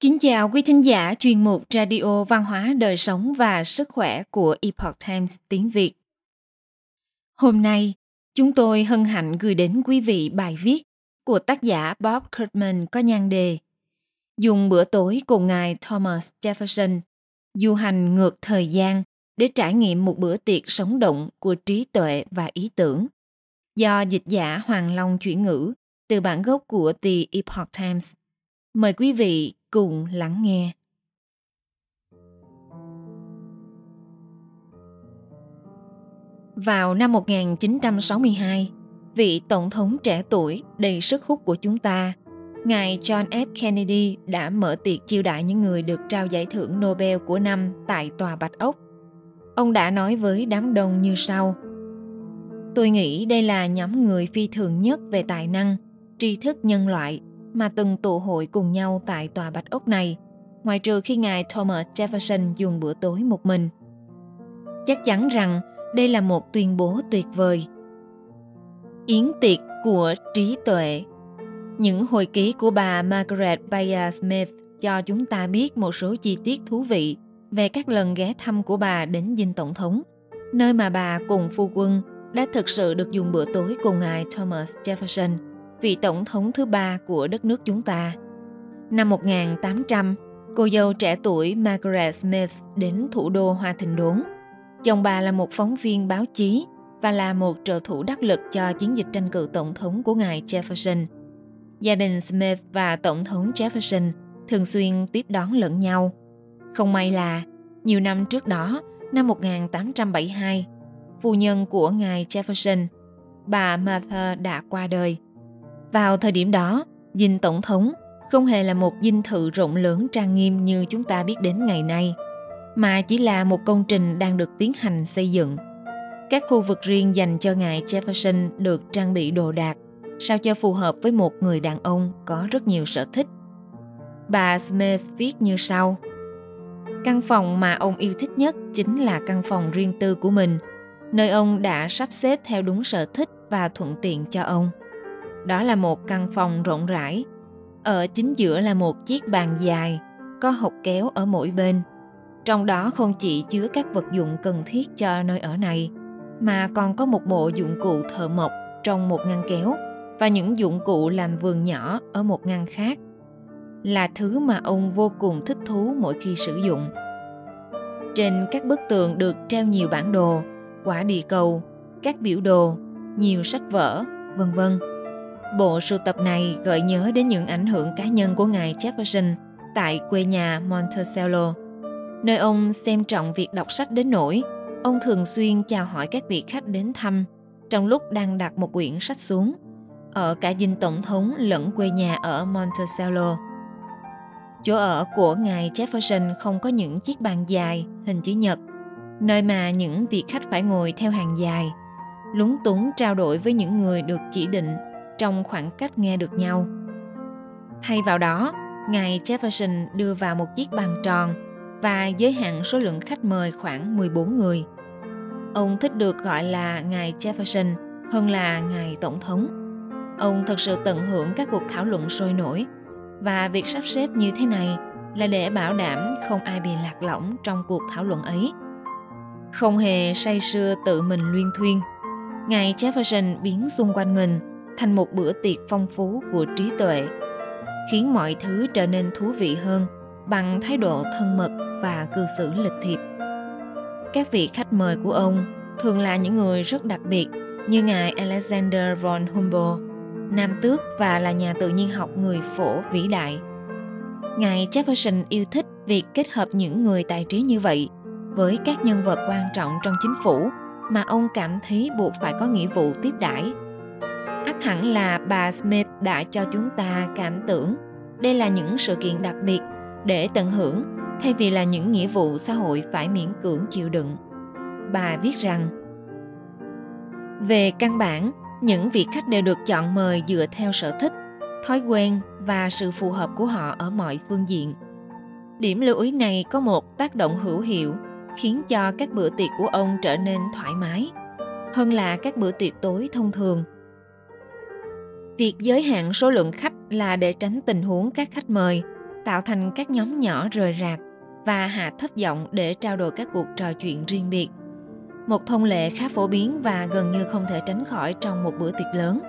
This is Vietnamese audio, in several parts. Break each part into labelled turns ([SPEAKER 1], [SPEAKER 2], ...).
[SPEAKER 1] Kính chào quý thính giả chuyên mục Radio Văn hóa Đời Sống và Sức Khỏe của Epoch Times tiếng Việt. Hôm nay, chúng tôi hân hạnh gửi đến quý vị bài viết của tác giả Bob Kurtman có nhan đề Dùng bữa tối cùng ngài Thomas Jefferson, du hành ngược thời gian để trải nghiệm một bữa tiệc sống động của trí tuệ và ý tưởng. Do dịch giả Hoàng Long chuyển ngữ từ bản gốc của The Epoch Times. Mời quý vị cùng lắng nghe. Vào năm 1962, vị tổng thống trẻ tuổi đầy sức hút của chúng ta, ngài John F. Kennedy đã mở tiệc chiêu đãi những người được trao giải thưởng Nobel của năm tại Tòa Bạch Ốc. Ông đã nói với đám đông như sau: Tôi nghĩ đây là nhóm người phi thường nhất về tài năng, tri thức nhân loại mà từng tụ hội cùng nhau tại tòa bạch ốc này, ngoại trừ khi ngài Thomas Jefferson dùng bữa tối một mình. Chắc chắn rằng đây là một tuyên bố tuyệt vời. Yến tiệc của trí tuệ Những hồi ký của bà Margaret Bayer Smith cho chúng ta biết một số chi tiết thú vị về các lần ghé thăm của bà đến dinh tổng thống, nơi mà bà cùng phu quân đã thực sự được dùng bữa tối cùng ngài Thomas Jefferson – vị tổng thống thứ ba của đất nước chúng ta. Năm 1800, cô dâu trẻ tuổi Margaret Smith đến thủ đô Hoa Thịnh Đốn. Chồng bà là một phóng viên báo chí và là một trợ thủ đắc lực cho chiến dịch tranh cử tổng thống của ngài Jefferson. Gia đình Smith và tổng thống Jefferson thường xuyên tiếp đón lẫn nhau. Không may là, nhiều năm trước đó, năm 1872, phu nhân của ngài Jefferson, bà Martha đã qua đời – vào thời điểm đó, dinh tổng thống không hề là một dinh thự rộng lớn trang nghiêm như chúng ta biết đến ngày nay, mà chỉ là một công trình đang được tiến hành xây dựng. Các khu vực riêng dành cho ngài Jefferson được trang bị đồ đạc, sao cho phù hợp với một người đàn ông có rất nhiều sở thích. Bà Smith viết như sau. Căn phòng mà ông yêu thích nhất chính là căn phòng riêng tư của mình, nơi ông đã sắp xếp theo đúng sở thích và thuận tiện cho ông. Đó là một căn phòng rộng rãi. Ở chính giữa là một chiếc bàn dài, có hộc kéo ở mỗi bên. Trong đó không chỉ chứa các vật dụng cần thiết cho nơi ở này, mà còn có một bộ dụng cụ thợ mộc trong một ngăn kéo và những dụng cụ làm vườn nhỏ ở một ngăn khác. Là thứ mà ông vô cùng thích thú mỗi khi sử dụng. Trên các bức tường được treo nhiều bản đồ, quả địa cầu, các biểu đồ, nhiều sách vở, vân vân. Bộ sưu tập này gợi nhớ đến những ảnh hưởng cá nhân của ngài Jefferson tại quê nhà Monticello, nơi ông xem trọng việc đọc sách đến nỗi ông thường xuyên chào hỏi các vị khách đến thăm trong lúc đang đặt một quyển sách xuống ở cả dinh tổng thống lẫn quê nhà ở Monticello. Chỗ ở của ngài Jefferson không có những chiếc bàn dài hình chữ nhật, nơi mà những vị khách phải ngồi theo hàng dài, lúng túng trao đổi với những người được chỉ định trong khoảng cách nghe được nhau. Thay vào đó, ngài Jefferson đưa vào một chiếc bàn tròn và giới hạn số lượng khách mời khoảng 14 người. Ông thích được gọi là ngài Jefferson hơn là ngài tổng thống. Ông thật sự tận hưởng các cuộc thảo luận sôi nổi và việc sắp xếp như thế này là để bảo đảm không ai bị lạc lõng trong cuộc thảo luận ấy. Không hề say sưa tự mình luyên thuyên, ngài Jefferson biến xung quanh mình thành một bữa tiệc phong phú của trí tuệ khiến mọi thứ trở nên thú vị hơn bằng thái độ thân mật và cư xử lịch thiệp các vị khách mời của ông thường là những người rất đặc biệt như ngài Alexander von Humboldt, nam tước và là nhà tự nhiên học người phổ vĩ đại. Ngài Jefferson yêu thích việc kết hợp những người tài trí như vậy với các nhân vật quan trọng trong chính phủ mà ông cảm thấy buộc phải có nghĩa vụ tiếp đãi hẳn là bà Smith đã cho chúng ta cảm tưởng đây là những sự kiện đặc biệt để tận hưởng thay vì là những nghĩa vụ xã hội phải miễn cưỡng chịu đựng. Bà viết rằng Về căn bản, những vị khách đều được chọn mời dựa theo sở thích, thói quen và sự phù hợp của họ ở mọi phương diện. Điểm lưu ý này có một tác động hữu hiệu khiến cho các bữa tiệc của ông trở nên thoải mái hơn là các bữa tiệc tối thông thường Việc giới hạn số lượng khách là để tránh tình huống các khách mời tạo thành các nhóm nhỏ rời rạc và hạ thấp giọng để trao đổi các cuộc trò chuyện riêng biệt. Một thông lệ khá phổ biến và gần như không thể tránh khỏi trong một bữa tiệc lớn.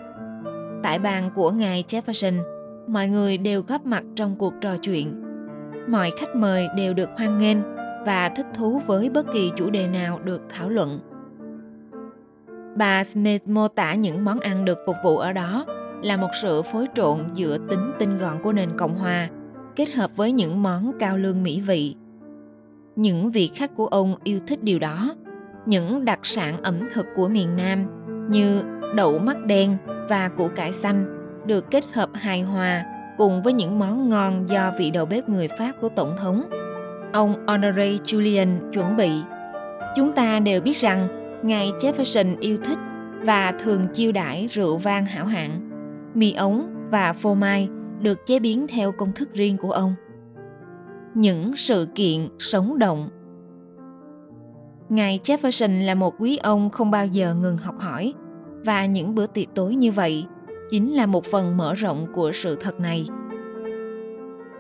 [SPEAKER 1] Tại bàn của ngài Jefferson, mọi người đều góp mặt trong cuộc trò chuyện. Mọi khách mời đều được hoan nghênh và thích thú với bất kỳ chủ đề nào được thảo luận. Bà Smith mô tả những món ăn được phục vụ ở đó là một sự phối trộn giữa tính tinh gọn của nền Cộng hòa kết hợp với những món cao lương mỹ vị. Những vị khách của ông yêu thích điều đó. Những đặc sản ẩm thực của miền Nam như đậu mắt đen và củ cải xanh được kết hợp hài hòa cùng với những món ngon do vị đầu bếp người Pháp của Tổng thống. Ông Honoré Julien chuẩn bị. Chúng ta đều biết rằng ngài Jefferson yêu thích và thường chiêu đãi rượu vang hảo hạng, mì ống và phô mai được chế biến theo công thức riêng của ông. Những sự kiện sống động Ngài Jefferson là một quý ông không bao giờ ngừng học hỏi và những bữa tiệc tối như vậy chính là một phần mở rộng của sự thật này.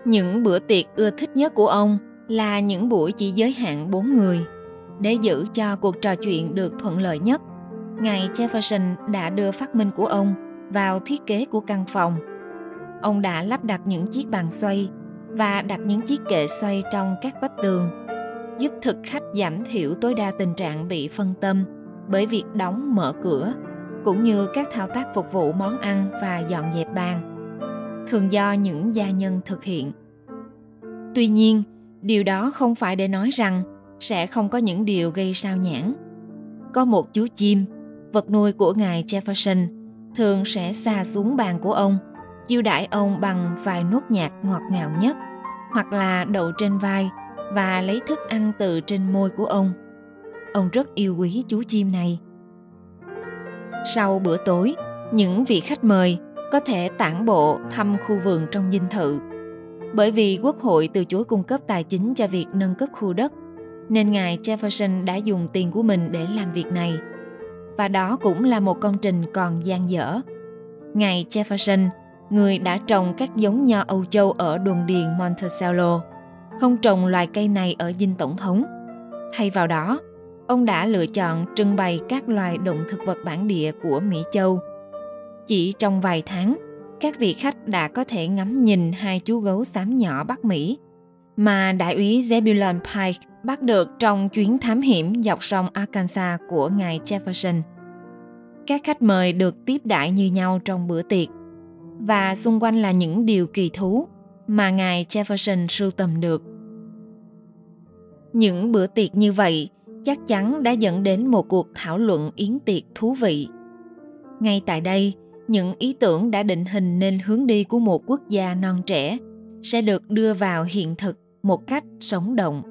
[SPEAKER 1] Những bữa tiệc ưa thích nhất của ông là những buổi chỉ giới hạn bốn người. Để giữ cho cuộc trò chuyện được thuận lợi nhất, ngài Jefferson đã đưa phát minh của ông vào thiết kế của căn phòng. Ông đã lắp đặt những chiếc bàn xoay và đặt những chiếc kệ xoay trong các vách tường, giúp thực khách giảm thiểu tối đa tình trạng bị phân tâm bởi việc đóng mở cửa cũng như các thao tác phục vụ món ăn và dọn dẹp bàn thường do những gia nhân thực hiện tuy nhiên điều đó không phải để nói rằng sẽ không có những điều gây sao nhãn có một chú chim vật nuôi của ngài jefferson thường sẽ xa xuống bàn của ông chiêu đãi ông bằng vài nốt nhạc ngọt ngào nhất hoặc là đậu trên vai và lấy thức ăn từ trên môi của ông ông rất yêu quý chú chim này sau bữa tối, những vị khách mời có thể tản bộ thăm khu vườn trong dinh thự. Bởi vì quốc hội từ chối cung cấp tài chính cho việc nâng cấp khu đất, nên ngài Jefferson đã dùng tiền của mình để làm việc này. Và đó cũng là một công trình còn dang dở. Ngài Jefferson, người đã trồng các giống nho Âu Châu ở đồn điền Monticello, không trồng loài cây này ở dinh tổng thống. Thay vào đó, ông đã lựa chọn trưng bày các loài động thực vật bản địa của Mỹ Châu. Chỉ trong vài tháng, các vị khách đã có thể ngắm nhìn hai chú gấu xám nhỏ Bắc Mỹ mà đại úy Zebulon Pike bắt được trong chuyến thám hiểm dọc sông Arkansas của ngài Jefferson. Các khách mời được tiếp đãi như nhau trong bữa tiệc và xung quanh là những điều kỳ thú mà ngài Jefferson sưu tầm được. Những bữa tiệc như vậy chắc chắn đã dẫn đến một cuộc thảo luận yến tiệc thú vị. Ngay tại đây, những ý tưởng đã định hình nên hướng đi của một quốc gia non trẻ sẽ được đưa vào hiện thực một cách sống động.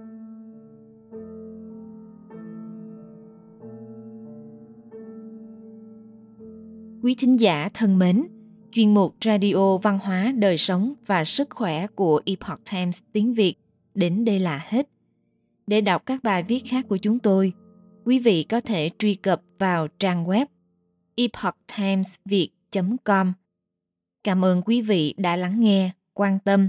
[SPEAKER 1] Quý thính giả thân mến, chuyên mục Radio Văn hóa, Đời sống và Sức khỏe của Epoch Times tiếng Việt đến đây là hết. Để đọc các bài viết khác của chúng tôi, quý vị có thể truy cập vào trang web epochtimesviet.com. Cảm ơn quý vị đã lắng nghe, quan tâm